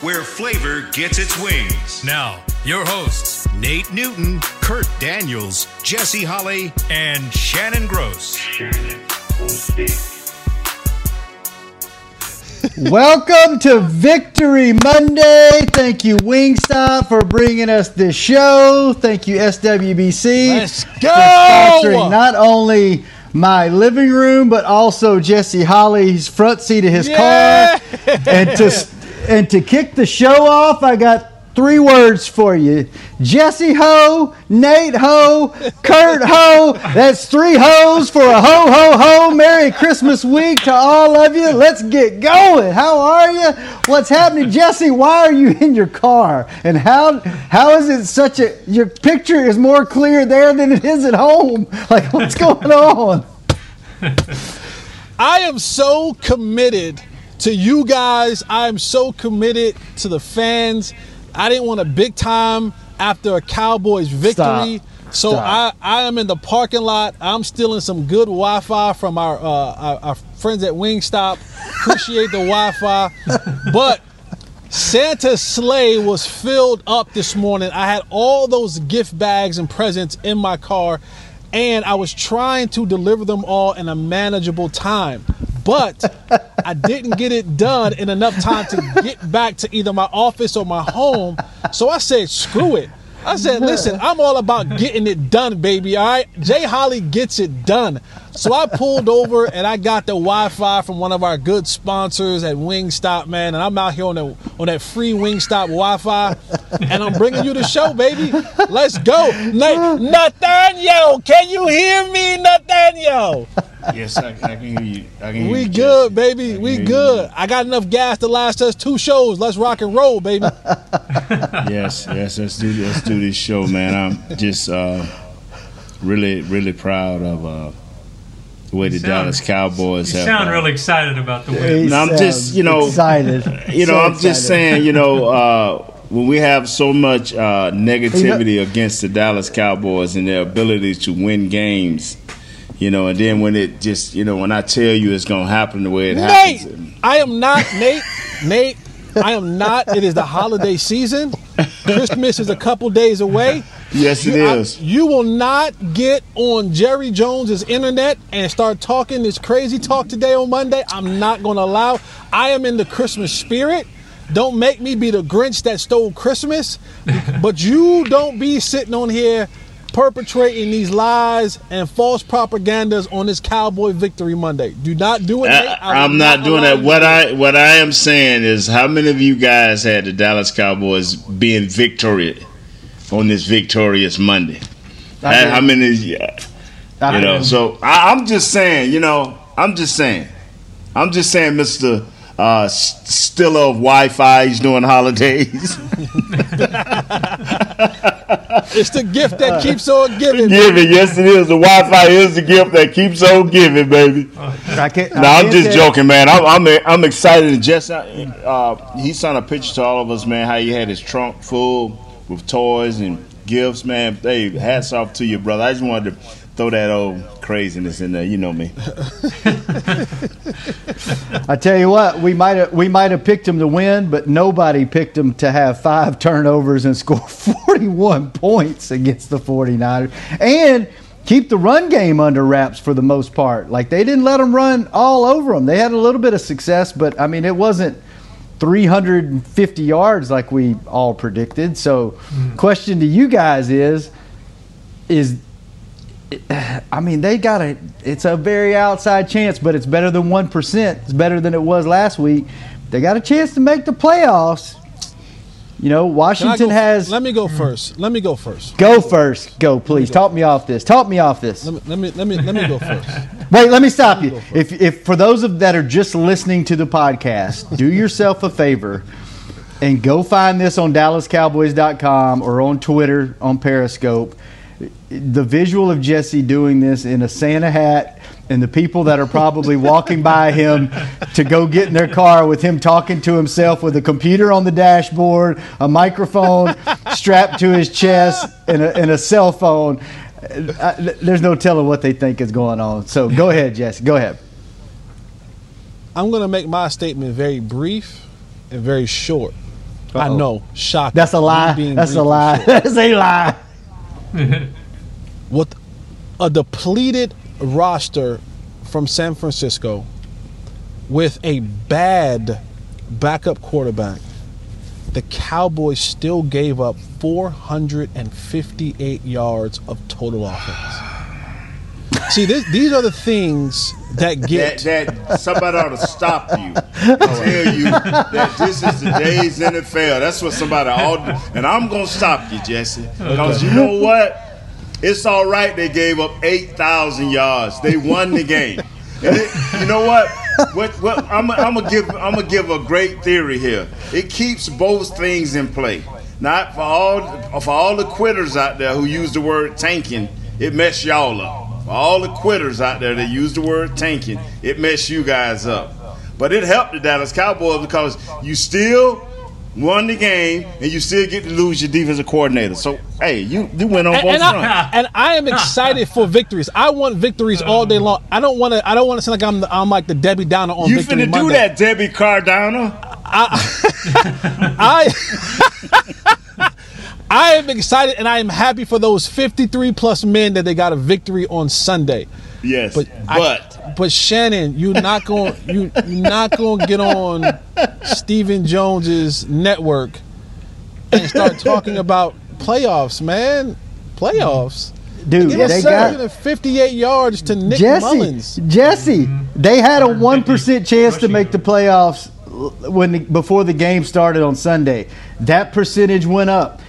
where flavor gets its wings. Now, your hosts, Nate Newton, Kurt Daniels, Jesse Holly, and Shannon Gross. Welcome to Victory Monday. Thank you, Wingstop, for bringing us this show. Thank you, SWBC. Let's For go! sponsoring not only my living room, but also Jesse Holly's front seat of his Yeah! car. And to, and to kick the show off, I got three words for you Jesse Ho, Nate Ho, Kurt Ho. That's three hoes for a ho, ho, ho. Merry Christmas week to all of you. Let's get going. How are you? What's happening? Jesse, why are you in your car? And how how is it such a your picture is more clear there than it is at home? Like what's going on? I am so committed to you guys. I am so committed to the fans. I didn't want a big time after a Cowboys victory. Stop. So Stop. I, I am in the parking lot. I'm stealing some good Wi-Fi from our uh, our, our friends at Wingstop. Appreciate the Wi-Fi, but Santa's sleigh was filled up this morning. I had all those gift bags and presents in my car, and I was trying to deliver them all in a manageable time. But I didn't get it done in enough time to get back to either my office or my home. So I said, screw it. I said, listen, I'm all about getting it done, baby. All right. Jay Holly gets it done. So I pulled over and I got the Wi-Fi from one of our good sponsors at Wingstop, man. And I'm out here on the on that free Wingstop Wi-Fi, and I'm bringing you the show, baby. Let's go, Na- Nathaniel. Can you hear me, Nathaniel? Yes, I, I can hear you. I can hear We good, baby. We good. I got enough gas to last us two shows. Let's rock and roll, baby. Yes, yes. Let's do let's do this show, man. I'm just uh, really, really proud of uh, the way the sound- Dallas Cowboys You have. sound uh, really excited about the win. He No, I'm just, you know, excited. You know, So I'm just saying, you know, uh, when we have so much uh, negativity against the Dallas Cowboys and their ability to win games, you know, and then when it just, you know, when I tell you it's going to happen the way it Nate, happens. I am not Nate. Nate, I am not. It is the holiday season. Christmas is a couple days away. Yes, it You, I- you will not get on Jerry Jones's internet and start talking this crazy talk today on Monday. I'm not going to allow. I am in the Christmas spirit. Don't make me be the Grinch that stole Christmas. but you don't be sitting on here perpetrating these lies and false propagandas on this Cowboy Victory Monday. Do not do it. Uh, I, i'm not doing that. What to do it. I what I am saying is, how many of you guys had the Dallas Cowboys being victorious on this victorious Monday? I How- did. how many? of you- I You know, did. so I, I'm just saying. You know, I'm just saying. I'm just saying, Mister uh, S- Stiller of Wi-Fi. He's doing holidays. It's the gift that keeps on giving. giving, yes, it is. The Wi-Fi is the gift that keeps on giving, baby. I can't, No, I'm just joking, man. I'm I'm, I'm excited. And Jess, uh, he sent a picture to all of us, man. How he had his trunk full with toys and gifts, man. Hey, hats off to you, brother. I just wanted to throw that old craziness in there. You know me. I tell you what, we might have we might have picked him to win, but nobody picked him to have five turnovers and score 41 points against the 49ers and keep the run game under wraps for the most part. Like they didn't let them run all over them. They had a little bit of success, but I mean it wasn't 350 yards like we all predicted. So, mm-hmm. question to you guys is is I mean, they got a. It's a very outside chance, but it's better than one percent. It's better than it was last week. They got a chance to make the playoffs. You know, Washington go- has. Let me go first. Let me go first. go first. Go, please. Talk me off this. Talk me off this. Let me let me let me, let me go first. Wait, let me stop you. If, if for those of that are just listening to the podcast, do yourself a favor and go find this on DallasCowboys.com or on Twitter on Periscope. The visual of Jesse doing this in a Santa hat and the people that are probably walking by him to go get in their car with him talking to himself with a computer on the dashboard, a microphone strapped to his chest, and a, and a cell phone. Uh, there's no telling what they think is going on. So go ahead, Jesse. Go ahead. I'm going to make my statement very brief and very short. I Uh-oh. know, shocking. That's a lie. being That's a lie. That's a lie. with a depleted roster from San Francisco with a bad backup quarterback, the Cowboys still gave up 458 yards of total offense. See, this, these are the things that That, get. that somebody ought to stop you and oh. tell you that this is today's NFL. That's what somebody ought to. And I'm going to stop you, Jesse. Because you know what? It's all right they gave up 8,000 yards. They won the game. It, you know what? What, what I'm, I'm gonna give I'm gonna give a great theory here. It keeps both things in play. Not for all for all the quitters out there who use the word tanking, it mess y'all up. For all the quitters out there that use the word tanking, it mess you guys up. But it helped the Dallas Cowboys because you still won the game and you still get to lose your defensive coordinator. So hey, you you went on And, both and fronts. I, and I am excited for victories. I want victories all day long. I don't want to. I don't want to sound like I'm. The, I'm like the Debbie Downer on You Victory finna do Monday. that, Debbie Cardano. I I am excited and I am happy for those 53 plus men that they got a victory on Sunday. Yes, But but, I, but Shannon, you're not going you you're not going to get on Stephen Jones's network and start talking about playoffs, man. Playoffs. Dude, Give they got 758 yards to Nick Jesse. Mullens. Jesse, they had a one percent chance to make the playoffs when the, before the game started on Sunday. That percentage went up.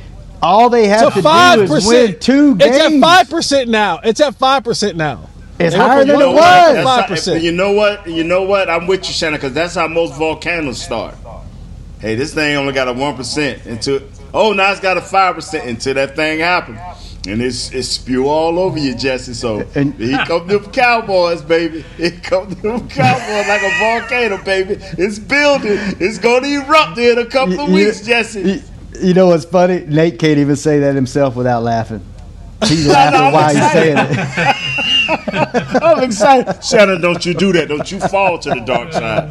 All they have To to do is win two games. It's at five percent now. It's at five percent now. It's They went higher from than it was. Five percent. You know what? You know what? I'm with you, Shannon, because that's how most volcanoes start. Hey, this thing only got a one percent until oh now it's got a five percent until that thing happened. And it's it's spew all over you, Jesse. So And- here come them cowboys, baby. Here come them cowboys like a volcano, baby. It's building. It's gonna erupt in a couple of You- weeks, Jesse. You, you know what's funny? Nate can't even say that himself without laughing. He's laughing I'm while he's saying it. I'm excited. Shannon, don't you do that. Don't you fall to the dark side.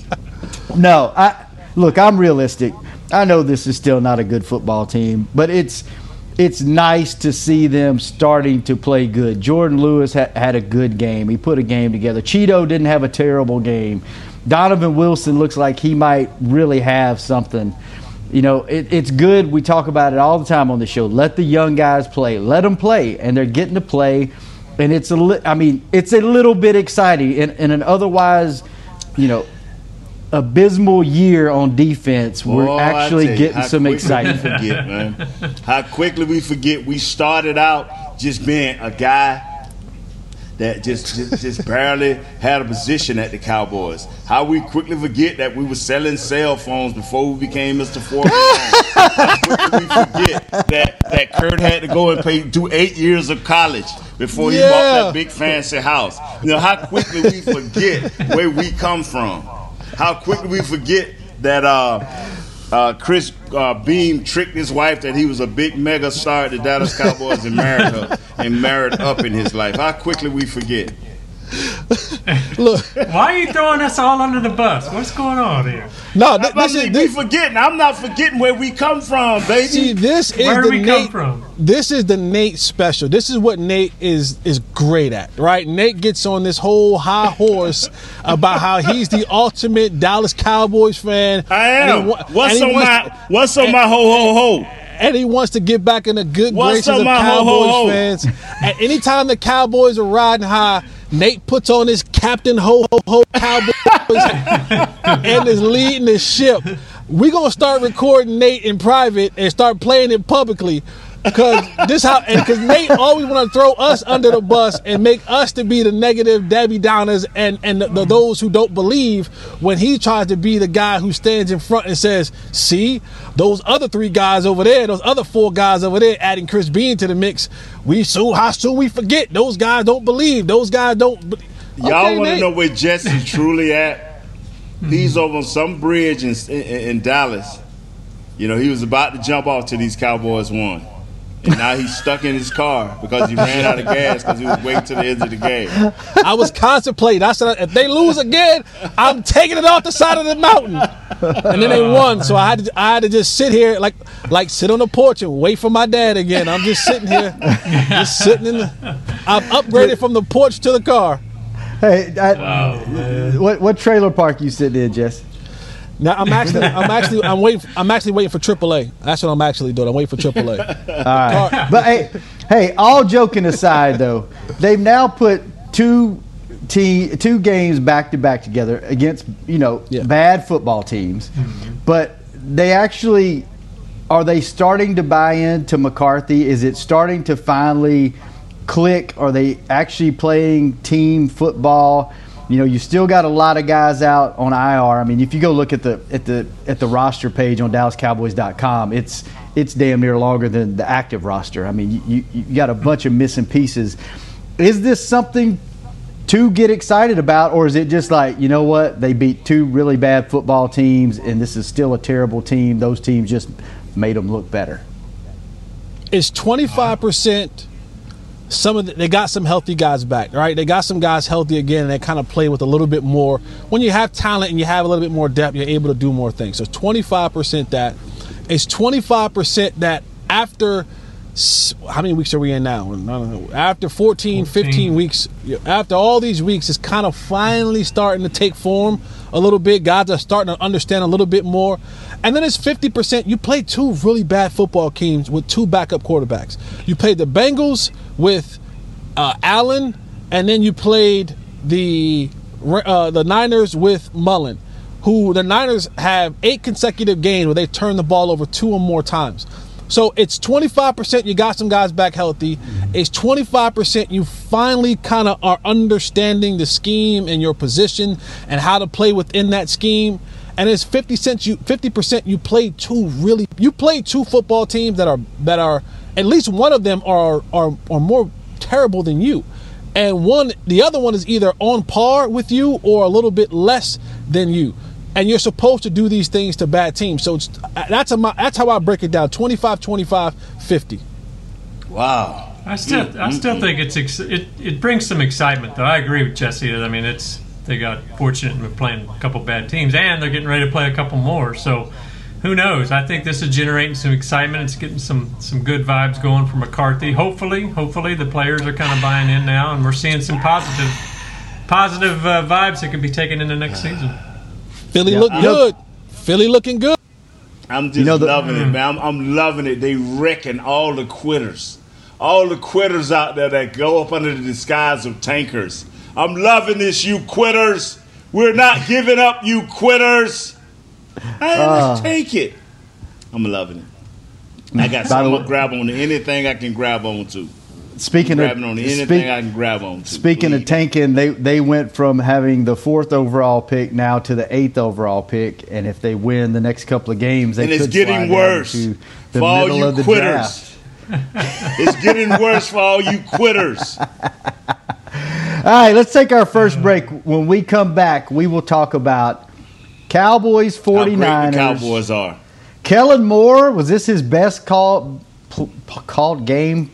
No, I look. I'm realistic. I know this is still not a good football team, but it's it's nice to see them starting to play good. Jourdan Lewis ha- had a good game. He put a game together. Chido didn't have a terrible game. Donovan Wilson looks like he might really have something. You know, it, it's good. We talk about it all the time on the show. Let the young guys play. Let them play, and they're getting to play. And it's a, li- I mean, it's a little bit exciting in, in an otherwise, you know, abysmal year on defense. We're actually you, getting how some excitement. Forget, man. How quickly we forget. We started out just being a guy that just, just just barely had a position at the Cowboys. How we quickly forget that we were selling cell phones before we became Mr. Four. How quickly we forget that that Kurt had to go and pay do eight years of college before he bought that big fancy house. You know how quickly we forget where we come from. How quickly we forget that uh, uh, Chris uh, Beam tricked his wife that he was a big mega star at the Dallas Cowboys and married her and married up in his life. How quickly we forget. Look, Why are you throwing us all under the bus? What's going on here? no, th- I this is this, we forgetting. I'm not forgetting where we come from, baby. see, this is Where the do we come Nate. from? This is the Nate special. This is what Nate is is great at, right? Nate gets on this whole high horse about how he's the ultimate Dallas Cowboys fan. I and he am. What's and on wants my to- What's on my ho ho ho? And he wants to get back in the good What's graces up, of my ho, Cowboys ho, ho? fans. and anytime the Cowboys are riding high, Nate puts on his Captain Ho Ho Ho Cowboys and is leading the ship. We're gonna start recording Nate in private and start playing it publicly Cause this how and cause Nate always want to throw us under the bus and make us to be the negative Debbie Downers and and the, the, those who don't believe when he tries to be the guy who stands in front and says, "See, those other three guys over there, those other four guys over there, adding Chris Bean to the mix. We so how soon we forget those guys don't believe. Those guys don't." Be- Y'all Okay, want to know where Jesse truly at? He's mm-hmm. over on some bridge in, in, in Dallas. You know, he was about to jump off to these Cowboys won. And now he's stuck in his car because he ran out of gas because he was waiting to the end of the game. I was contemplating. I said, if they lose again, I'm taking it off the side of the mountain. And then they uh-huh. won, so I had to, I had to just sit here, like like sit on the porch and wait for my dad again. I'm just sitting here, just sitting in. The, I've upgraded from the porch to the car. Hey, I, what what trailer park you sitting in, Jess? Now I'm actually I'm actually I'm waiting I'm actually waiting for AAA. That's what I'm actually doing. I'm waiting for AAA. All right. But hey, hey, all joking aside, though, they've now put two te- two games back to back together against you know Yeah. bad football teams, but they actually are they starting to buy into McCarthy? Is it starting to finally click? Are they actually playing team football? You know, you still got a lot of guys out on IR. I mean, if you go look at the at the at the roster page on DallasCowboys.com, it's it's damn near longer than the active roster. I mean, you, you, got a bunch of missing pieces. Is this something to get excited about, or is it just like you know what they beat two really bad football teams, and this is still a terrible team? Those teams just made them look better. It's 25 percent. Some of the, they got some healthy guys back, right? They got some guys healthy again, and they kind of play with a little bit more. When you have talent and you have a little bit more depth, you're able to do more things. So 25 percent that. It's 25 percent that after how many weeks are we in now? After 14, 15 weeks, after all these weeks, it's kind of finally starting to take form a little bit. Guys are starting to understand a little bit more. And then it's 50%. You play two really bad football teams with two backup quarterbacks. You played the Bengals with uh, Allen, and then you played the uh, the Niners with Mullen, who the Niners have eight consecutive games where they turn the ball over two or more times. So it's 25% you got some guys back healthy. Mm-hmm. It's 25% you finally kind of are understanding the scheme and your position and how to play within that scheme. And it's 50 cents you 50% you played two really you played two football teams that are that are at least one of them are are are more terrible than you. And one the other one is either on par with you or a little bit less than you and you're supposed to do these things to bad teams. So it's, that's a, that's how I break it down: 25, 25, 50. Wow. I still, hmm. I still hmm. think it's ex- it, it brings some excitement though. I agree with Jesse. That I mean, it's they got fortunate in playing a couple bad teams, and they're getting ready to play a couple more. So who knows? I think this is generating some excitement. It's getting some some good vibes going for McCarthy. Hopefully, hopefully the players are kind of buying in now, and we're seeing some positive positive uh, vibes that can be taken into next season. Philly Yeah. look You know- good. Philly looking good. I'm just know the- loving it, man. I'm, I'm loving it. They wrecking all the quitters. All the quitters out there that go up under the disguise of tankers. I'm loving this, you quitters. We're not giving up, you quitters. Hey, Ah. let's take it. I'm loving it. I got something to grab on to anything I can grab on to. Speaking Grabbing of on anything speak- I can grab on to. Speaking of tanking, they they went from having the fourth overall pick now to the eighth overall pick, and if they win the next couple of games, they And it's could getting worse to the for all middle you of the quitters. draft. it's getting worse for all you quitters. All right, let's take our first break. When we come back, we will talk about Cowboys, How great 49ers. the Cowboys are. Kellen Moore, was this his best call, p- called game?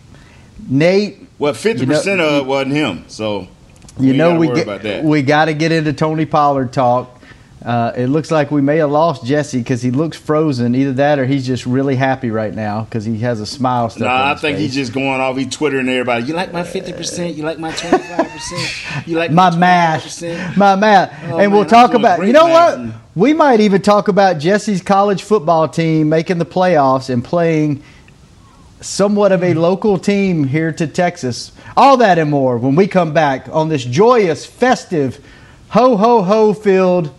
Nate, Well, 50% You know- of it wasn't him, so you know we get, we got to get into Tony Pollard talk. Uh, it looks like we may have lost Jesse because he looks frozen. Either that or he's just really happy right now because he has a smile No, on I think face. he's just going off. He's twittering everybody. You like my fifty percent? You like my twenty five percent? You like my my math, my math, Oh, and we'll talk about. You know math what? We might even talk about Jesse's college football team making the playoffs and playing somewhat of a local team here to Texas. All that and more when we come back on this joyous, festive, ho ho ho filled,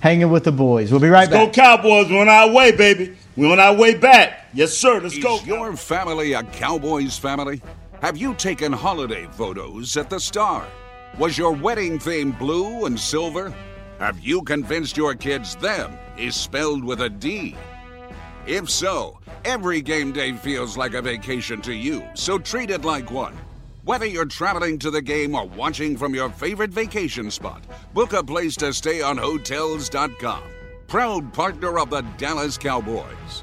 hanging with the boys. We'll be right Go back. Go Cowboys We're on our way, baby. We're on our way back. Yes, sir. Let's go. Is go. your family a Cowboys family? Have you taken holiday photos at the Star? Was your wedding theme blue and silver? Have you convinced your kids them is spelled with a D? If so, every game day feels like a vacation to you, so treat it like one. Whether you're traveling to the game or watching from your favorite vacation spot, book a place to stay on Hotels.com. Proud partner of the Dallas Cowboys.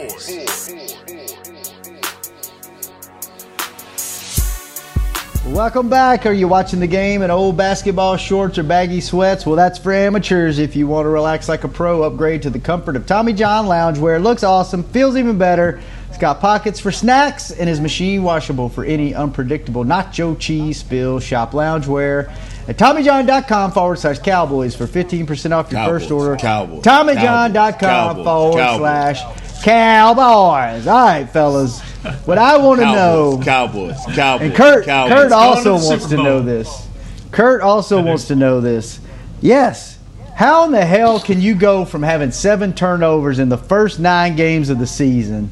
Welcome back. Are you watching the game in old basketball shorts or baggy sweats? Well, that's for amateurs. If you want to relax like a pro, upgrade to the comfort of Tommy John loungewear. It looks awesome, feels even better. It's got pockets for snacks and is machine washable for any unpredictable nacho cheese spill. Shop loungewear at TommyJohn.com forward slash Cowboys for 15% off your Cowboys, first order. Cowboys, TommyJohn.com Cowboys, forward Cowboys. slash Cowboys. All right, fellas. What I want to know. Cowboys, Cowboys, And Kurt, Cowboys. Kurt also to wants to know this. Kurt also wants to know this. Yes. How in the hell can you go from having seven turnovers in the first nine games of the season,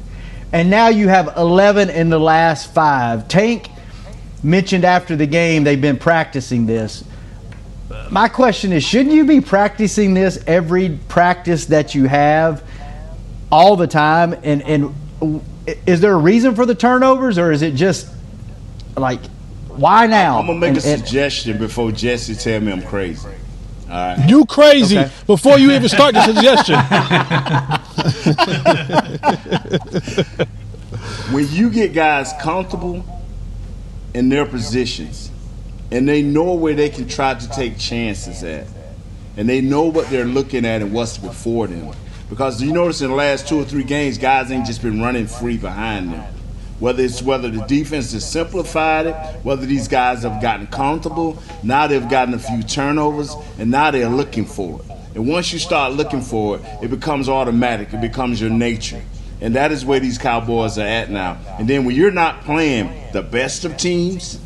and now you have 11 in the last five? Tank mentioned after the game they've been practicing this. My question is, shouldn't you be practicing this every practice that you have all the time? And and is there a reason for the turnovers, or is it just like why now? I'm gonna make And- a and- suggestion before Jesse tell me I'm crazy. All right. You crazy Okay. before you even start the suggestion. when you get guys comfortable in their positions and they know where they can try to take chances at and they know what they're looking at and what's before them because you notice in the last two or three games guys ain't just been running free behind them whether it's whether the defense has simplified it whether these guys have gotten comfortable now they've gotten a few turnovers and now they're looking for it and once you start looking for it it becomes automatic it becomes your nature and that is where these Cowboys are at now. And then when you're not playing the best of teams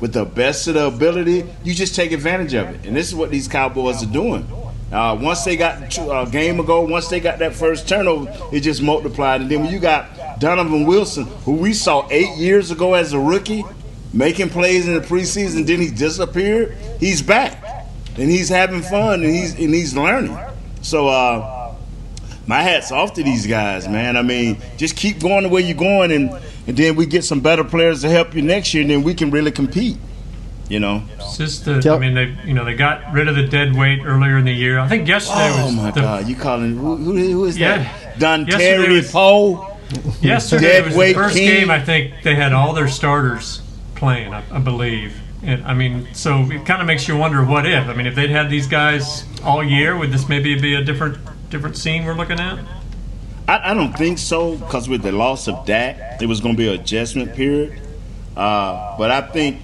with the best of the ability, you just take advantage of it. And this is what these Cowboys are doing. Uh, once they got a uh, game ago, once they got that first turnover, it just multiplied. And then when you got Donovan Wilson, who we saw eight years ago as a rookie, making plays in the preseason, then he disappeared. He's back, and he's having fun, and he's and he's learning. So. Uh, my hat's off to these guys, man. I mean, just keep going the way you're going, and and then we get some better players to help you next year, and then we can really compete. You know. It's just the, I mean, they you know they got rid of the dead weight earlier in the year. I think yesterday was Oh was my the, God! You calling who, who, who is Yeah. that? Don Yesterday Terry was- Poe. Yesterday Dead was the first king. game. I think they had all their starters playing. I, I believe. And I mean, so it kind of makes you wonder what if. I mean, if they'd had these guys all year, would this maybe be a different different scene we're looking at? I, I don't think so because with the loss of Dak, it was going to be an adjustment period. Uh, but I think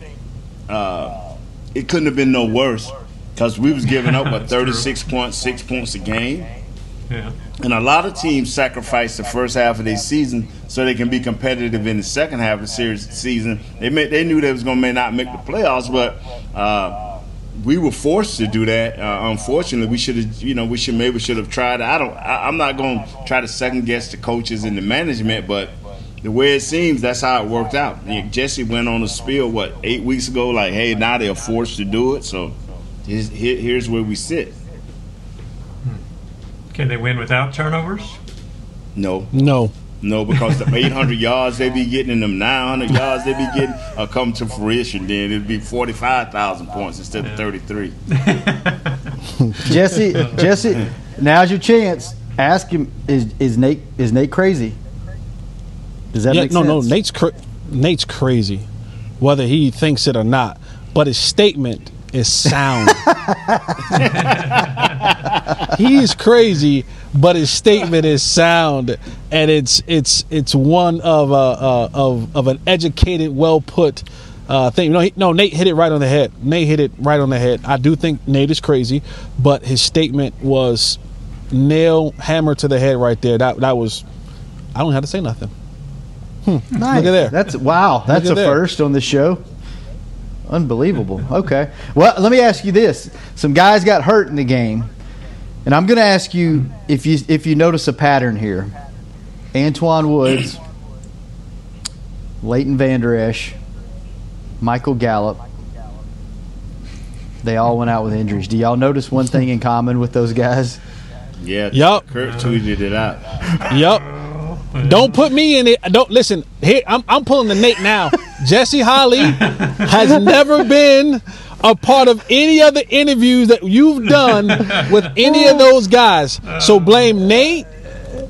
uh, it couldn't have been no worse because we was giving up what That's true. 36 points, six points a game. Yeah. And a lot of teams sacrifice the first half of their season so they can be competitive in the second half of the series season. They may, they knew they was going to may not make the playoffs, but uh, we were forced to do that. Uh, unfortunately, we should have, you know, we should maybe should have tried. I don't. I, I'm not going to try to second guess the coaches and the management, but the way it seems, that's how it worked out. Jesse went on a spiel what eight weeks ago, like, hey, now they're forced to do it. So here's, here's where we sit. Can they win without turnovers? No. No. No, because the 800 yards they be getting and them 900 yards they be getting are come to fruition. Then it'd be 45,000 points instead of 33. Jesse, Jesse, now's your chance. Ask him: Is is Nate is Nate crazy? Does that yeah, make no, sense? no. Nate's cra- Nate's crazy, whether he thinks it or not. But his statement is sound. He's crazy, but his statement is sound, and it's it's it's one of a uh, of of an educated, well put. Uh, thing. No, he, no, Nate hit it right on the head. Nate hit it right on the head. I do think Nate is crazy, but his statement was nail hammer to the head right there. That that was. I don't have to say nothing. Hmm. Nice. Look at there. That's wow. That's a there. first on the show. Unbelievable. Okay. Well, let me ask you this: Some guys got hurt in the game, and I'm going to ask you if you if you notice a pattern here. Antwaun Woods, Leighton Vander Esch, Michael Gallup. They all went out with injuries. Do y'all notice one thing in common with those guys? Yeah. Yup. Kurt tweeted it out. Yep. Don't put me in it. Don't listen. Here, I'm, I'm pulling the Nate now. Jesse Holly has never been a part of any of the interviews that you've done with any of those guys. So uh. blame Nate,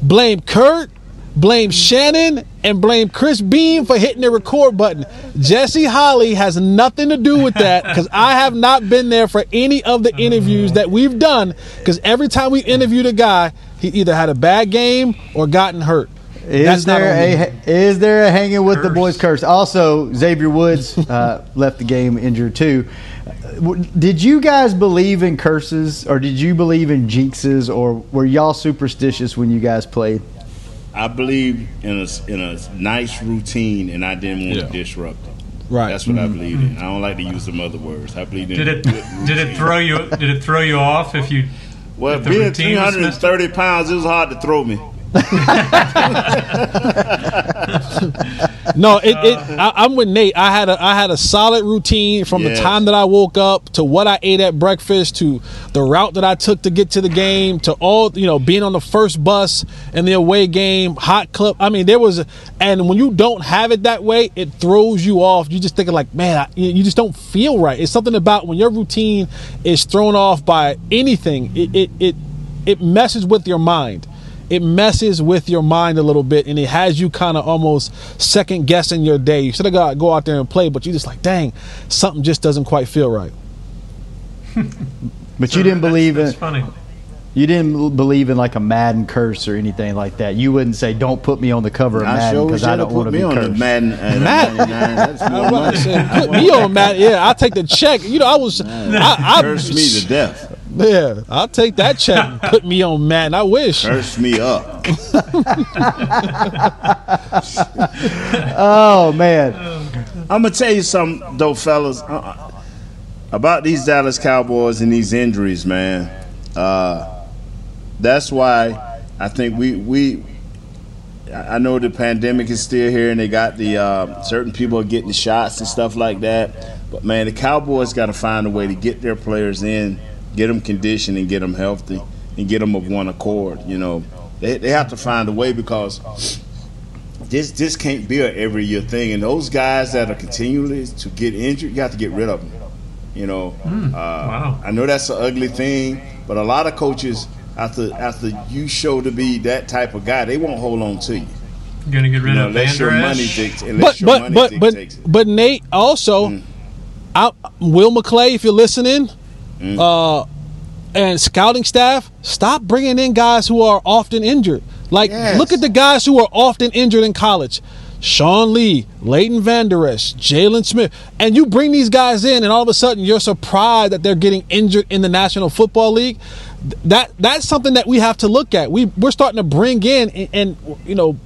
blame Kurt, blame Shannon, and blame Chris Beam for hitting the record button. Jesse Holly has nothing to do with that because I have not been there for any of the interviews that we've done. Because every time we interviewed a guy, he either had a bad game or gotten hurt. Is there on me. a is there a hanging with the boys curse? Also, Xavier Woods uh, left the game injured too. Uh, Did you guys believe in curses, or did you believe in jinxes, or were y'all superstitious when you guys played? I believe in a in a nice routine, and I didn't want Yeah. to disrupt it. Right. That's what I believe in. I don't like to use some other words. I believe in Did it good did it throw you did it throw you off if you Well, if being routine was missed? 330 pounds, it was hard to throw me. No, it, it I, I'm with Nate. I had a I had a solid routine from Yes. the time that I woke up to what I ate at breakfast to the route that I took to get to the game to all you know being on the first bus in the away game, hot club. I mean, there was, a, and when you don't have it that way, it throws you off. You just thinking like, man, I, you you just don't feel right. It's something about when your routine is thrown off by anything. It it it, it messes with your mind it messes with your mind a little bit and it has you kind of almost second guessing your day. You should have got go out there and play, but you just like, dang, something just doesn't quite feel right. But So you didn't that's- believe that's in funny. you didn't believe in like a Madden curse or anything like that. You wouldn't say, "Don't put me on the cover of I Madden because wish I don't want put to me be on cursed." Madden. Uh, Madden. That's I more was about to money. say, put me on, man. Yeah, I'll take the check. You know, I was, I, I Curse me to death. Yeah, I'll take that check. and Put me on, man. I wish. Curse me up. Oh man, I'm gonna tell you something though, fellas, uh, about these Dallas Cowboys and these injuries, man. Uh, that's why I think we we. I I know the pandemic is still here, and they got the uh, certain people are getting the shots and stuff like that. But man, the Cowboys got to find a way to get their players in, get them conditioned, and get them healthy, and get them of one accord. You know, they they have to find a way because this this can't be a every year thing. And those guys that are continually to get injured, you have to get rid of them. You know, Hmm. uh, wow. I know that's an ugly thing, but a lot of coaches after after you show to be that type of guy, they won't hold on to you. You're gonna get rid You know, of unless your money Esch? dictates. Unless But but but but but Nate also, I, Will McClay, if you're listening, uh, and scouting staff, stop bringing in guys who are often injured. Like, Yes. look at the guys who are often injured in college. Sean Lee, Leighton Vander Esch, Jaylon Smith, and you bring these guys in, and all of a sudden you're surprised that they're getting injured in the National Football League. that that's something that we have to look at. We we're starting to bring in and, and you know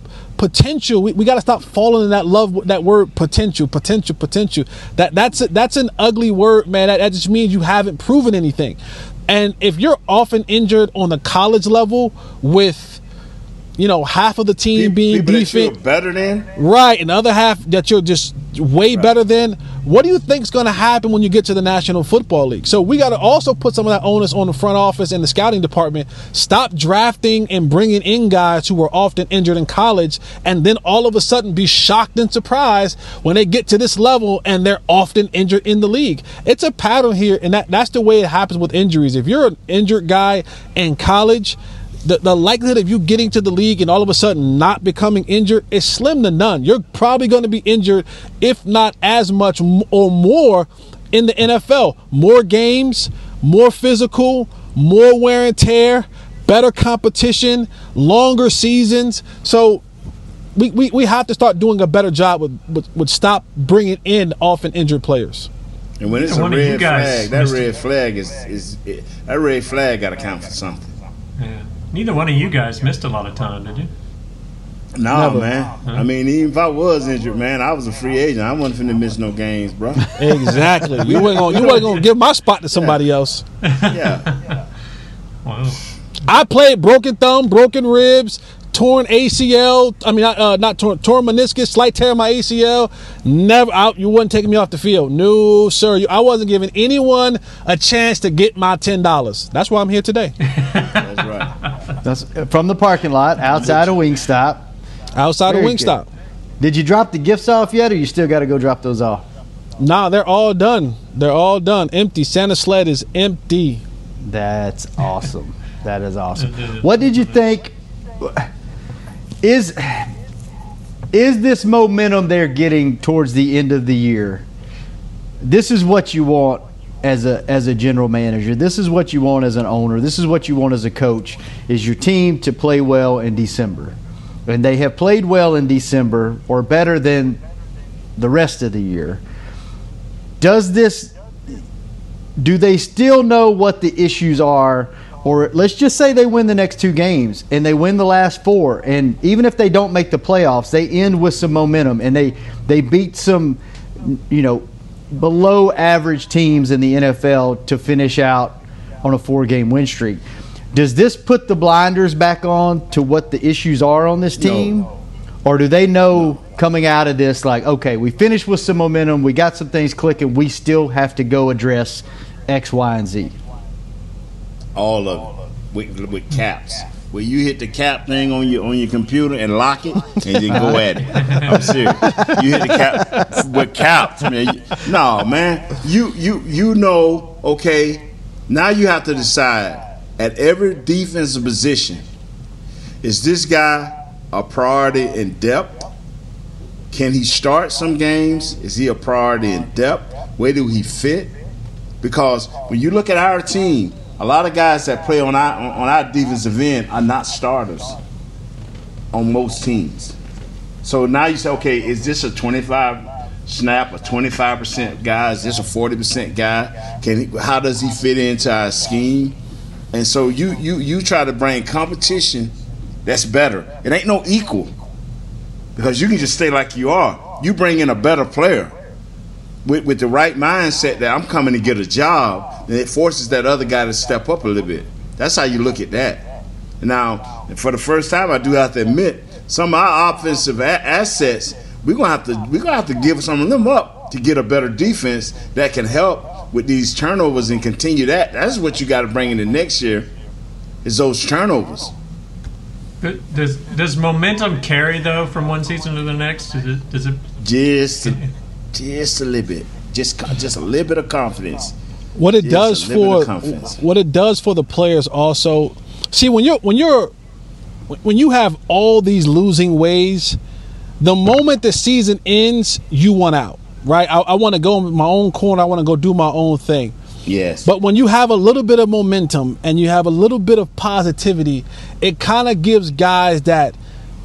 potential. We, we got to stop falling in that love that word potential, potential, potential. That that's a, that's an ugly word, man. That, that just means you haven't proven anything. And if you're often injured on the college level with you know, half of the team being defense better than right, and the other half that you're just way right. better than. What do you think is going to happen when you get to the National Football League? So we got to also put some of that onus on the front office and the scouting department. Stop drafting and bringing in guys who were often injured in college, and then all of a sudden be shocked and surprised when they get to this level and they're often injured in the league. It's a pattern here, and that, that's the way it happens with injuries. If you're an injured guy in college the, the likelihood of you getting to the league and all of a sudden not becoming injured is slim to none. You're probably going to be injured, if not as much or more, in the NFL. More games, more physical, more wear and tear, better competition, longer seasons. So we, we, we have to start doing a better job with, with, with stop bringing in often injured players. And when it's and a red flag, that red flag is, is it, that red flag got to count for something. Yeah. Neither one of you guys missed a lot of time, did you? No, Never. man. Huh? I mean, even if I was injured, man, I was a free agent. I wasn't finna miss no games, bro. exactly. you weren't gonna you weren't gonna give my spot to somebody yeah. else. Yeah. wow. I played broken thumb, broken ribs, torn ACL. I mean, uh, not torn, torn meniscus, slight tear in my ACL. Never out. You wasn't taking me off the field. No, sir. You, I wasn't giving anyone a chance to get my ten dollars. That's why I'm here today. That's right. That's uh, from the parking lot outside of Wingstop. Outside Very of Wingstop. Good. Did you drop the gifts off yet, or you still got to go drop those off? Nah, they're all done. They're all done. Empty. Santa sled is empty. That's awesome. that is awesome. What did you think? is is this momentum they're getting towards the end of the year? This is what you want as a as a general manager. This is what you want as an owner. This is what you want as a coach. Is your team to play well in December, and they have played well in December or better than the rest of the year. Does this? Do they still know what the issues are? or let's just say they win the next two games and they win the last four and even if they don't make the playoffs they end with some momentum and they they beat some you know below average teams in the NFL to finish out on a four game win streak does this put the blinders back on to what the issues are on this team no. or do they know coming out of this like okay we finished with some momentum we got some things clicking we still have to go address x y and z all of it with, with caps. Where you hit the cap thing on your on your computer and lock it, and then go at it. I'm serious. You hit the cap with caps, man. No, man. You you you know. Okay. Now you have to decide at every defensive position. Is this guy a priority in depth? Can he start some games? Is he a priority in depth? Where do he fit? Because when you look at our team, a lot of guys that play on our on our defensive end are not starters on most teams. So now you say, okay, is this a 25 snap, a 25% guy? Is this a 40% guy? Can he, how does he fit into our scheme? And so you you you try to bring competition that's better. It ain't no equal because you can just stay like you are. You bring in a better player with, with the right mindset that I'm coming to get a job, then it forces that other guy to step up a little bit. That's how you look at that. Now, for the first time, I do have to admit some of our offensive a- assets we're gonna have to we're gonna have to give some of them up to get a better defense that can help with these turnovers and continue that. That's what you got to bring in the next year is those turnovers. Does does momentum carry though from one season to the next? Does it? Does it just just a little bit, just just a little bit of confidence. What it just does for what it does for the players also. See when you're when you're when you have all these losing ways, the moment the season ends, you want out, right? I, I want to go in my own corner. I want to go do my own thing. Yes. But when you have a little bit of momentum and you have a little bit of positivity, it kind of gives guys that,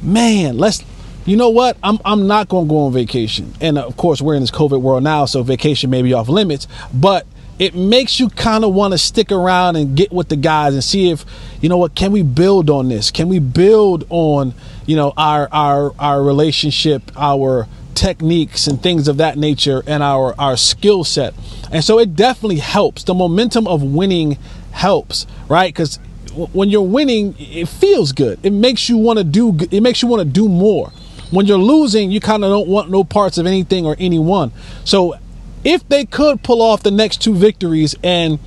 man, let's you know what? I'm I'm not to go on vacation. And of course, we're in this COVID world now, so vacation may be off limits. But it makes you kind of want to stick around and get with the guys and see if you know what can we build on this can we build on you know our our our relationship our techniques and things of that nature and our our skill set and so it definitely helps the momentum of winning helps right because when you're winning it feels good it makes you want to do it makes you want to do more when you're losing you kind of don't want no parts of anything or anyone so if they could pull off the next two victories and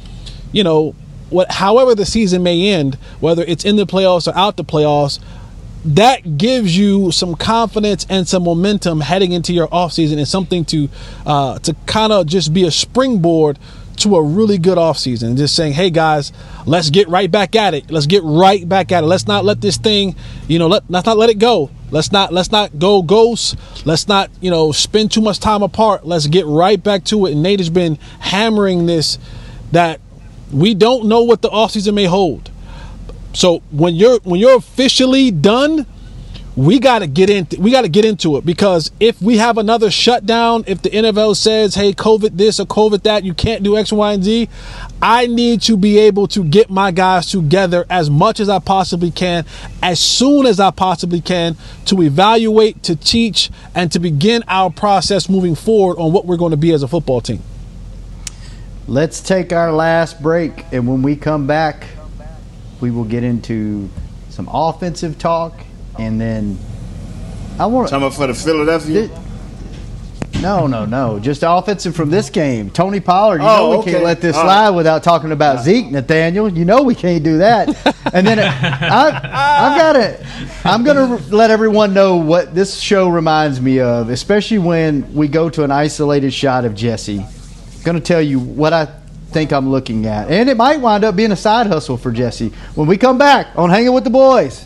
you know what however the season may end whether it's in the playoffs or out the playoffs that gives you some confidence and some momentum heading into your offseason and something to uh, to kind of just be a springboard to a really good offseason. Just saying, hey guys, let's get right back at it. Let's get right back at it. Let's not let this thing, you know, let, let's not let it go. Let's not let's not go ghosts. Let's not, you know, spend too much time apart. Let's get right back to it. And Nate has been hammering this that we don't know what the offseason may hold. So when you're when you're officially done, we got to get in we got to get into it because if we have another shutdown, if the NFL says, "Hey, COVID this or COVID that, you can't do X, Y, and Z," I need to be able to get my guys together as much as I possibly can, as soon as I possibly can, to evaluate, to teach, and to begin our process moving forward on what we're going to be as a football team. Let's take our last break, and when we come back, we will get into some offensive talk, and then I want Talking about for the Philadelphia. no, no, no. Just offensive from this game. Tony Pollard, you Oh, know we okay. can't let this All slide without talking about Zeke, Nathaniel. You know we can't do that. and then I, I've got to, I'm going to let everyone know what this show reminds me of, especially when we go to an isolated shot of Jesse. I'm going to tell you what I think I'm looking at. And it might wind up being a side hustle for Jesse. When we come back on Hanging with the Boys.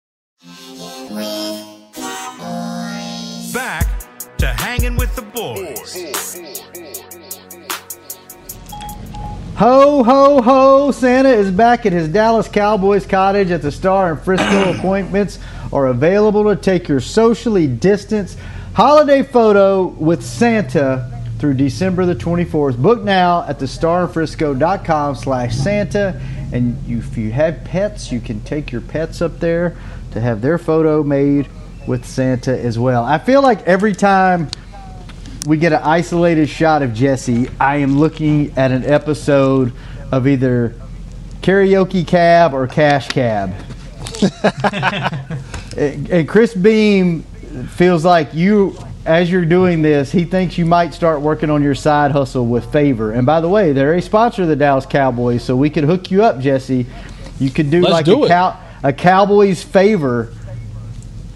Ho, ho, ho! Santa is back at his Dallas Cowboys cottage at the Star in Frisco. Appointments are available to take your socially distanced holiday photo with Santa through December the 24th. Book now at thestarinfrisco.com slash Santa. And if you have pets, you can take your pets up there to have their photo made with Santa as well. I feel like every time we get an isolated shot of Jesse, I am looking at an episode of either Karaoke Cab or Cash Cab. and and Chris Beam feels like you, as you're doing this, he thinks you might start working on your side hustle with Favor. And by the way, they're a sponsor of the Dallas Cowboys, so we could hook you up, Jesse. You could do Let's like do a cow a Cowboys favor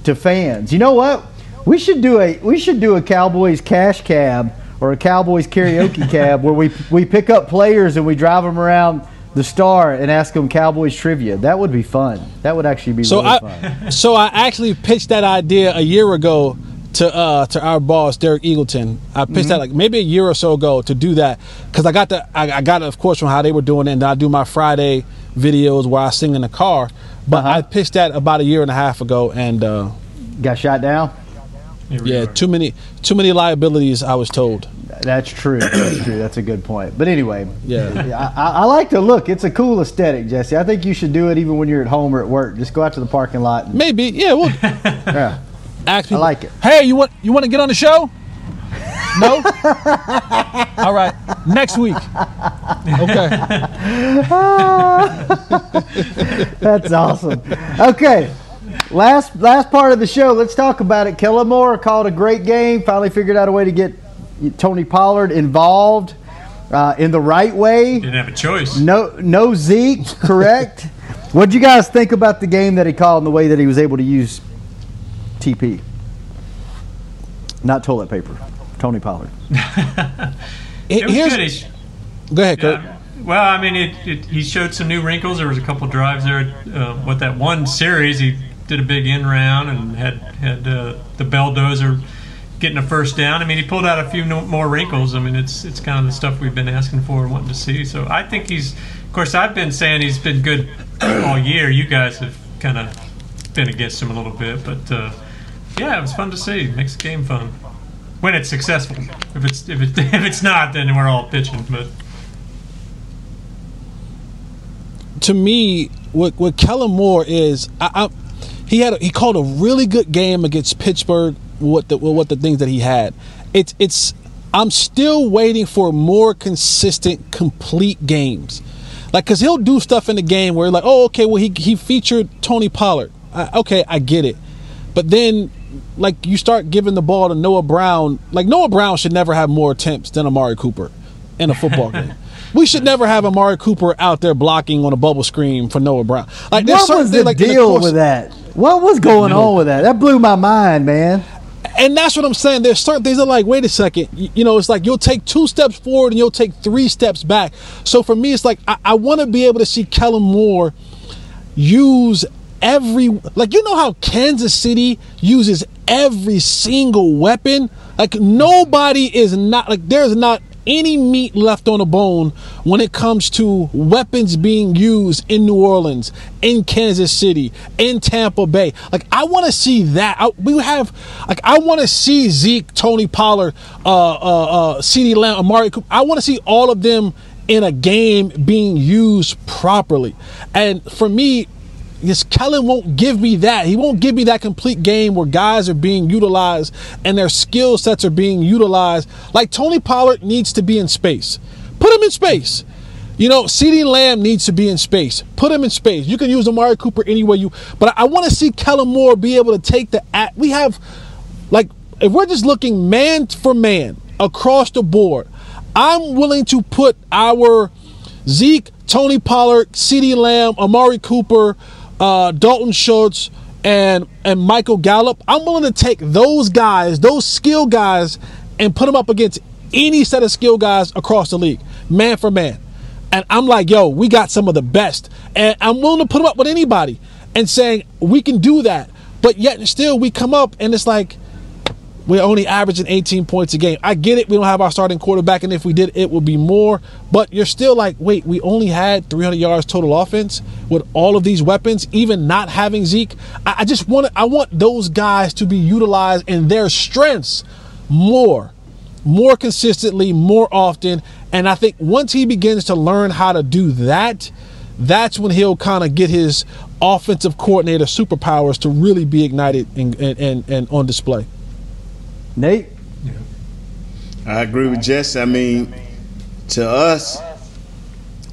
to fans. You know what? We should do a we should do a Cowboys cash cab or a Cowboys karaoke cab where we we pick up players and we drive them around the star and ask them Cowboys trivia. That would be fun. That would actually be So really I fun. so I actually pitched that idea a year ago to uh to our boss Derek Eagleton. I pitched that Mhm. like maybe a year or so ago to do that because I got the I, I got it of course from how they were doing it and I do my Friday videos where I sing in the car. But I pitched that about a year and a half ago and uh got shot down. Yeah, too many too many liabilities. I was told. That's true. That's true. That's a good point. But anyway, Yeah. I, I, I like the look. It's a cool aesthetic, Jesse. I think you should do it even when you're at home or at work. Just go out to the parking lot. And, Maybe, yeah. Well, yeah. Ask people, I like it. Hey, you want you want to get on the show? No. All right. Next week. Okay. That's awesome. Okay. Last last part of the show. Let's talk about it. Kellen Moore called a great game. Finally figured out a way to get Tony Pollard involved uh, in the right way. Didn't have a choice. No, no Zeke, correct? What'd you guys think about the game that he called and the way that he was able to use TP? Not toilet paper. Tony Pollard. It was Here's- good. He- Go ahead, Kurt. Yeah. Well, I mean, it, it, he showed some new wrinkles. There was a couple drives there. Uh, what that one series, he did a big in round and had had uh, the belldozer getting a first down. I mean, he pulled out a few no, more wrinkles. I mean, it's it's kind of the stuff we've been asking for and wanting to see. So I think he's. Of course, I've been saying he's been good all year. You guys have kind of been against him a little bit, but uh, yeah, it was fun to see. Makes the game fun when it's successful. If it's if it, if it's not, then we're all pitching. But to me, what what Kellen Moore is, I, I, he had a, he called a really good game against Pittsburgh. What the what the things that he had, it's it's. I'm still waiting for more consistent, complete games, like because he'll do stuff in the game where like, oh, okay, well he he featured Tony Pollard. I, okay, I get it, but then like you start giving the ball to Noah Brown. Like Noah Brown should never have more attempts than Amari Cooper in a football game. We should never have Amari Cooper out there blocking on a bubble screen for Noah Brown. Like what was the like deal course- with that? What was going on with that? That blew my mind, man. And that's what I'm saying. There's certain things that are like, wait a second. You, you know, it's like you'll take two steps forward and you'll take three steps back. So for me, it's like I, I want to be able to see Kellen Moore use every like you know how Kansas City uses every single weapon. Like nobody is not like there's not any meat left on a bone when it comes to weapons being used in New Orleans, in Kansas City, in Tampa Bay. Like I want to see that. I, we have like I want to see Zeke, Tony Pollard, uh, uh, uh, CeeDee Lamb, Amari Cooper. I want to see all of them in a game being used properly. And for me, Yes, Kellen won't give me that. He won't give me that complete game where guys are being utilized and their skill sets are being utilized. Like Tony Pollard needs to be in space. Put him in space. You know, CeeDee Lamb needs to be in space. Put him in space. You can use Amari Cooper anywhere you. But I, want to see Kellen Moore be able to take the. At, we have, like, if we're just looking man for man across the board, I'm willing to put our Zeke, Tony Pollard, CeeDee Lamb, Amari Cooper, uh, Dalton Schultz, and and Michael Gallup. I'm willing to take those guys, those skill guys, and put them up against any set of skill guys across the league, man for man. And I'm like, yo, we got some of the best, and I'm willing to put them up with anybody, and saying we can do that. But yet and still, we come up and it's like we're only averaging 18 points a game. I get it. We don't have our starting quarterback, and if we did, it would be more. But you're still like, wait, we only had 300 yards total offense with all of these weapons, even not having Zeke. I, I just want I want those guys to be utilized in their strengths more, more consistently, more often. And I think once he begins to learn how to do that, that's when he'll kind of get his offensive coordinator superpowers to really be ignited and, and, and, and on display. Nate? I agree with Jesse. I mean, to us,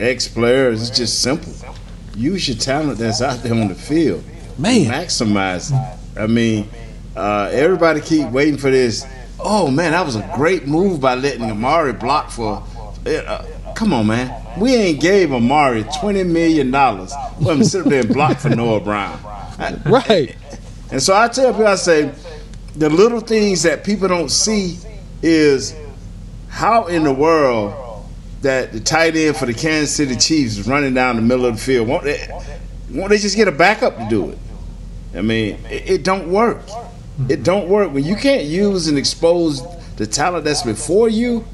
ex players, it's just simple. Use your talent that's out there on the field. Man. Maximize it. I mean, uh, everybody keep waiting for this. Oh, man, that was a great move by letting Amari block for. Uh, come on, man. we ain't gave Amari twenty million dollars for him to sit there and block for Noah Brown. Right. And so I tell people, I say, the little things that people don't see is how in the world that the tight end for the Kansas City Chiefs is running down the middle of the field. Won't they, won't they just get a backup to do it? I mean, it, it don't work. It mm-hmm. don't work when you can't use and expose the talent that's before you.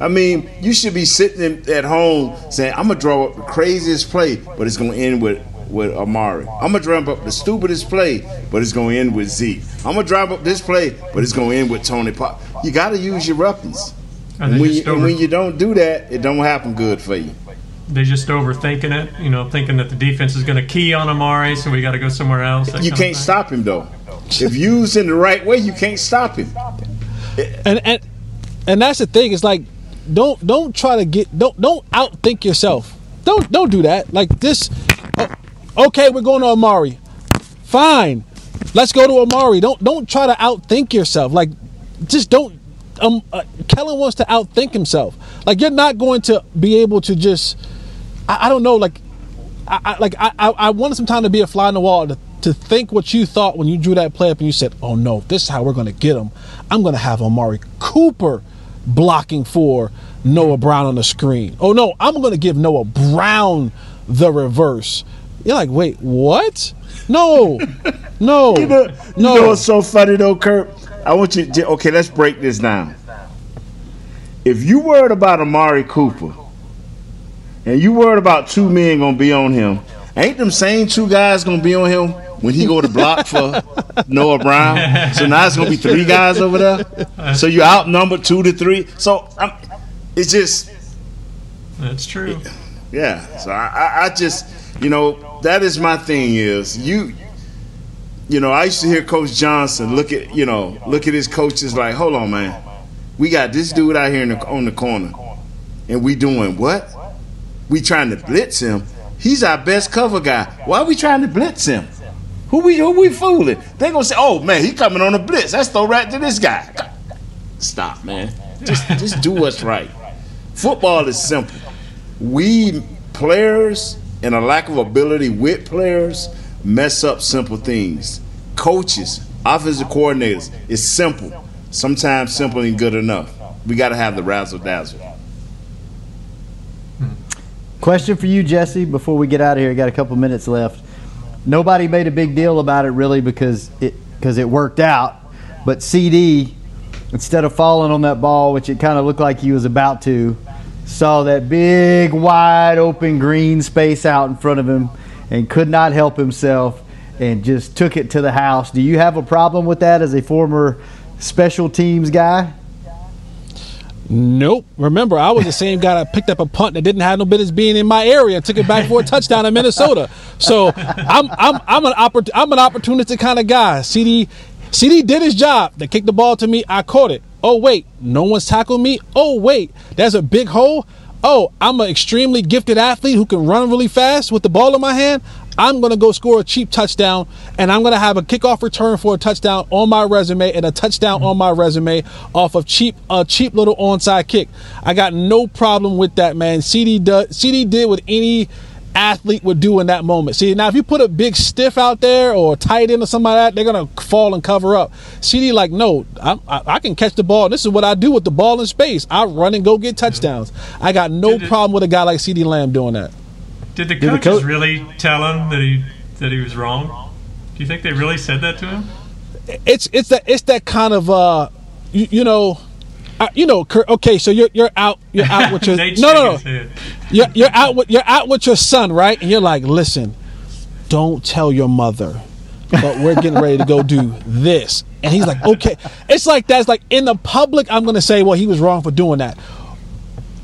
I mean, you should be sitting at home saying, "I'm gonna draw up the craziest play, but it's gonna end with with Amari. I'm gonna draw up the stupidest play, but it's gonna end with Zeke. I'm gonna drive up this play, but it's gonna end with Tony Pop. You got to use your weapons. And And when, you, over- when you don't do that, it don't happen good for you. they're just overthinking it, you know, thinking that the defense is going to key on Amari, so we got to go somewhere else. You can't stop him though. If used in the right way, you can't stop him. and and and that's the thing. It's like don't don't try to get don't don't outthink yourself. Don't don't do that. Like this. Okay, we're going to Amari. Fine, let's go to Amari. Don't don't try to outthink yourself. Like just don't. Um, uh, Kellen wants to outthink himself. Like you're not going to be able to just. I, I don't know. Like I, I like I, I I wanted some time to be a fly on the wall to, to think what you thought when you drew that play up and you said, "Oh no, this is how we're going to get him. I'm going to have Amari Cooper blocking for Noah Brown on the screen. Oh no, I'm going to give Noah Brown the reverse." You're like, "Wait, what? No, no, You know, you no." know what's so funny though, Kurt? I want you to okay, let's break this down. If you worried about Amari Cooper and you worried about two men gonna be on him, ain't them same two guys gonna be on him when he go to block for Noah Brown? So now it's gonna be three guys over there. So you outnumbered two to three. So I'm, it's just That's true. yeah. So I, I, I just, you know, that is my thing. Is you, you know, I used to hear Coach Johnson look at, you know, look at his coaches like, hold on, man, we got this dude out here the, on the corner, and we doing what? We trying to blitz him. He's our best cover guy. Why are we trying to blitz him? Who we who we fooling? They gonna say, oh man, he coming on a blitz. Let's throw right to this guy. Stop, man. Just just do what's right. Football is simple. We players and a lack of ability with players mess up simple things. Coaches, offensive coordinators, it's simple. Sometimes simple ain't good enough. We got to have the razzle dazzle. Question for you, Jesse, before we get out of here. Got a couple minutes left. Nobody made a big deal about it really because it because it worked out. But CD, instead of falling on that ball, which it kind of looked like he was about to, saw that big wide open green space out in front of him and could not help himself and just took it to the house. Do you have a problem with that as a former special teams guy? Nope. Remember, I was the same guy that picked up a punt that didn't have no business being in my area and took it back for a touchdown in Minnesota. So I'm I'm I'm an oppor- I'm an opportunistic kind of guy. CD CD did his job. They kicked the ball to me. I caught it. Oh wait, no one's tackled me. Oh wait, there's a big hole. Oh, I'm an extremely gifted athlete who can run really fast with the ball in my hand. I'm going to go score a cheap touchdown, and I'm going to have a kickoff return for a touchdown on my resume and a touchdown on my resume off of cheap a cheap little onside kick. I got no problem with that, man. CD does, CD did with any athlete would do in that moment. See, now if you put a big stiff out there or a tight end or something like that, they're gonna fall and cover up. CD like, no, I, I, I can catch the ball. This is what I do with the ball in space. I run and go get touchdowns. I got no problem with a guy like CeeDee Lamb doing that. Did the Did the coaches really tell him that he that he was wrong? Do you think they really said that to him? it's it's that it's that kind of uh you, you know uh, you know okay so you're you're out you're out with your no no no. you're, you're out with you're out with your son right? And you're like listen don't tell your mother but we're getting ready to go do this. And he's like okay. It's like that's like in the public i'm gonna say well he was wrong for doing that.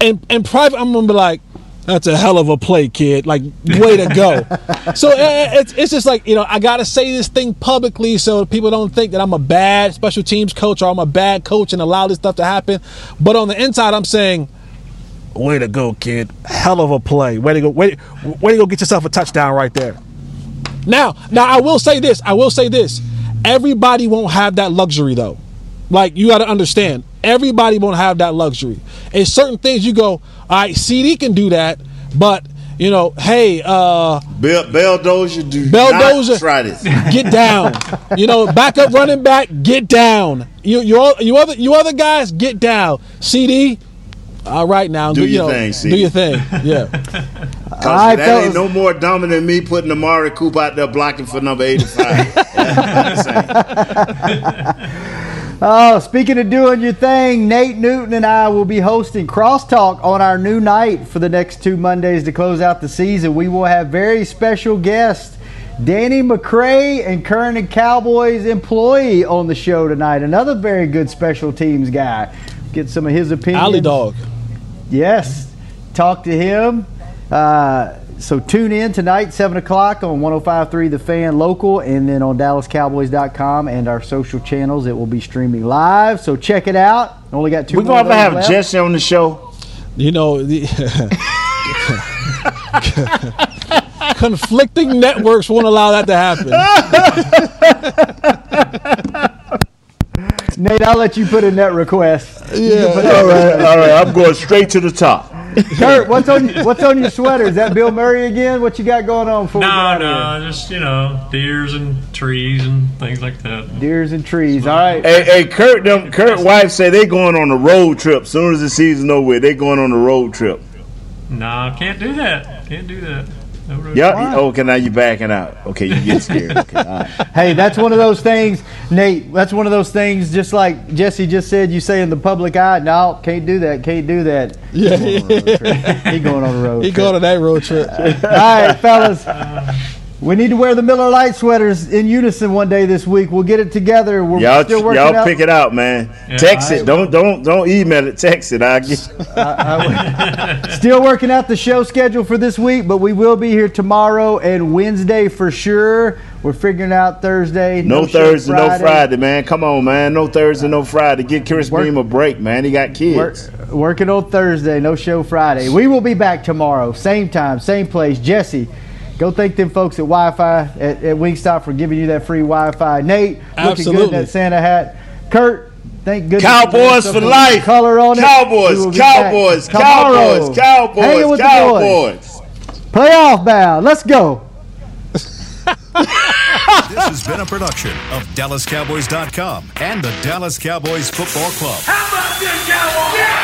And in private i'm gonna be like that's a hell of a play, kid. Like, way to go. so uh, it's, it's just like, you know, I got to say this thing publicly so people don't think that I'm a bad special teams coach or I'm a bad coach and allow this stuff to happen. But on the inside, I'm saying, way to go, kid. Hell of a play. Way to go. Way, way to go get yourself a touchdown right there. Now, now I will say this. I will say this. Everybody won't have that luxury though. Like you got to understand, everybody won't have that luxury. And certain things you go, all right, CD can do that. But you know, hey, uh, Bell, Bell Dozier, do Bell not Dozier, try this. get down. you know, backup running back, get down. You you all, you other you other guys, get down. CD, all right now, Do you your know, thing, do CD. your thing. Yeah. Cause All right, that ain't no more dominant than me putting Amari Cooper out there blocking for number 85. Oh, speaking of doing your thing, Nate Newton and I will be hosting Crosstalk on our new night for the next two Mondays to close out the season. We will have very special guests, Danny McCray and Kernan Cowboys employee on the show tonight. Another very good special teams guy. Get some of his opinions. Alley dog. Yes, talk to him. Uh, so tune in tonight, 7 o'clock on 105.3 The Fan Local and then on DallasCowboys.com and our social channels. It will be streaming live, so check it out. Only got two We're going to have left. Jesse on the show. You know, the conflicting networks won't allow that to happen. Nate, I'll let you put in that request. You can put All that- right, all right. I'm going straight to the top. Kurt, what's on what's on your sweater? Is that Bill Murray again? What you got going on for No, no, just you know, deers and trees and things like that. Deers and trees. All right. Hey, hey, Kurt, them, Kurt wife say they going on a road trip. Soon as the season over, with, they going on a road trip. No, can't do that. Can't do that. No road Yeah. trip. Okay, now you're backing out. Okay, you get scared. Okay, all right. Hey, that's one of those things, Nate. That's one of those things. Just like Jesse just said, you say in the public eye, "No, can't do that. Can't do that." Yeah, He going on a road. trip. he trip. going on that road trip. All right, fellas. We need to wear the Miller Lite sweaters in unison one day this week. We'll get it together. We're Y'all, still working y'all out. pick it out, man. Yeah, Text I- it. Don't, don't, don't email it. Text it. I get. Still working out the show schedule for this week, but we will be here tomorrow and Wednesday for sure. We're figuring out Thursday. No, show Thursday, no Friday, man. Come on, man. No Thursday, no Friday. Get Chris Work- Beam a break, man. He got Work, kids. working on Thursday, no show Friday. We will be back tomorrow, same time, same place. Jesse, go thank them folks at Wi-Fi at, at Wingstop for giving you that free Wi-Fi. Nate, looking good in that Santa hat. Kurt, thank goodness. Cowboys for life. Color on it. Cowboys, We will be back Cowboys. Cowboys, Hanging with Cowboys, the boys. Cowboys. Playoff bound. Let's go. This has been a production of DallasCowboys.com and the Dallas Cowboys Football Club. How about this, Cowboys?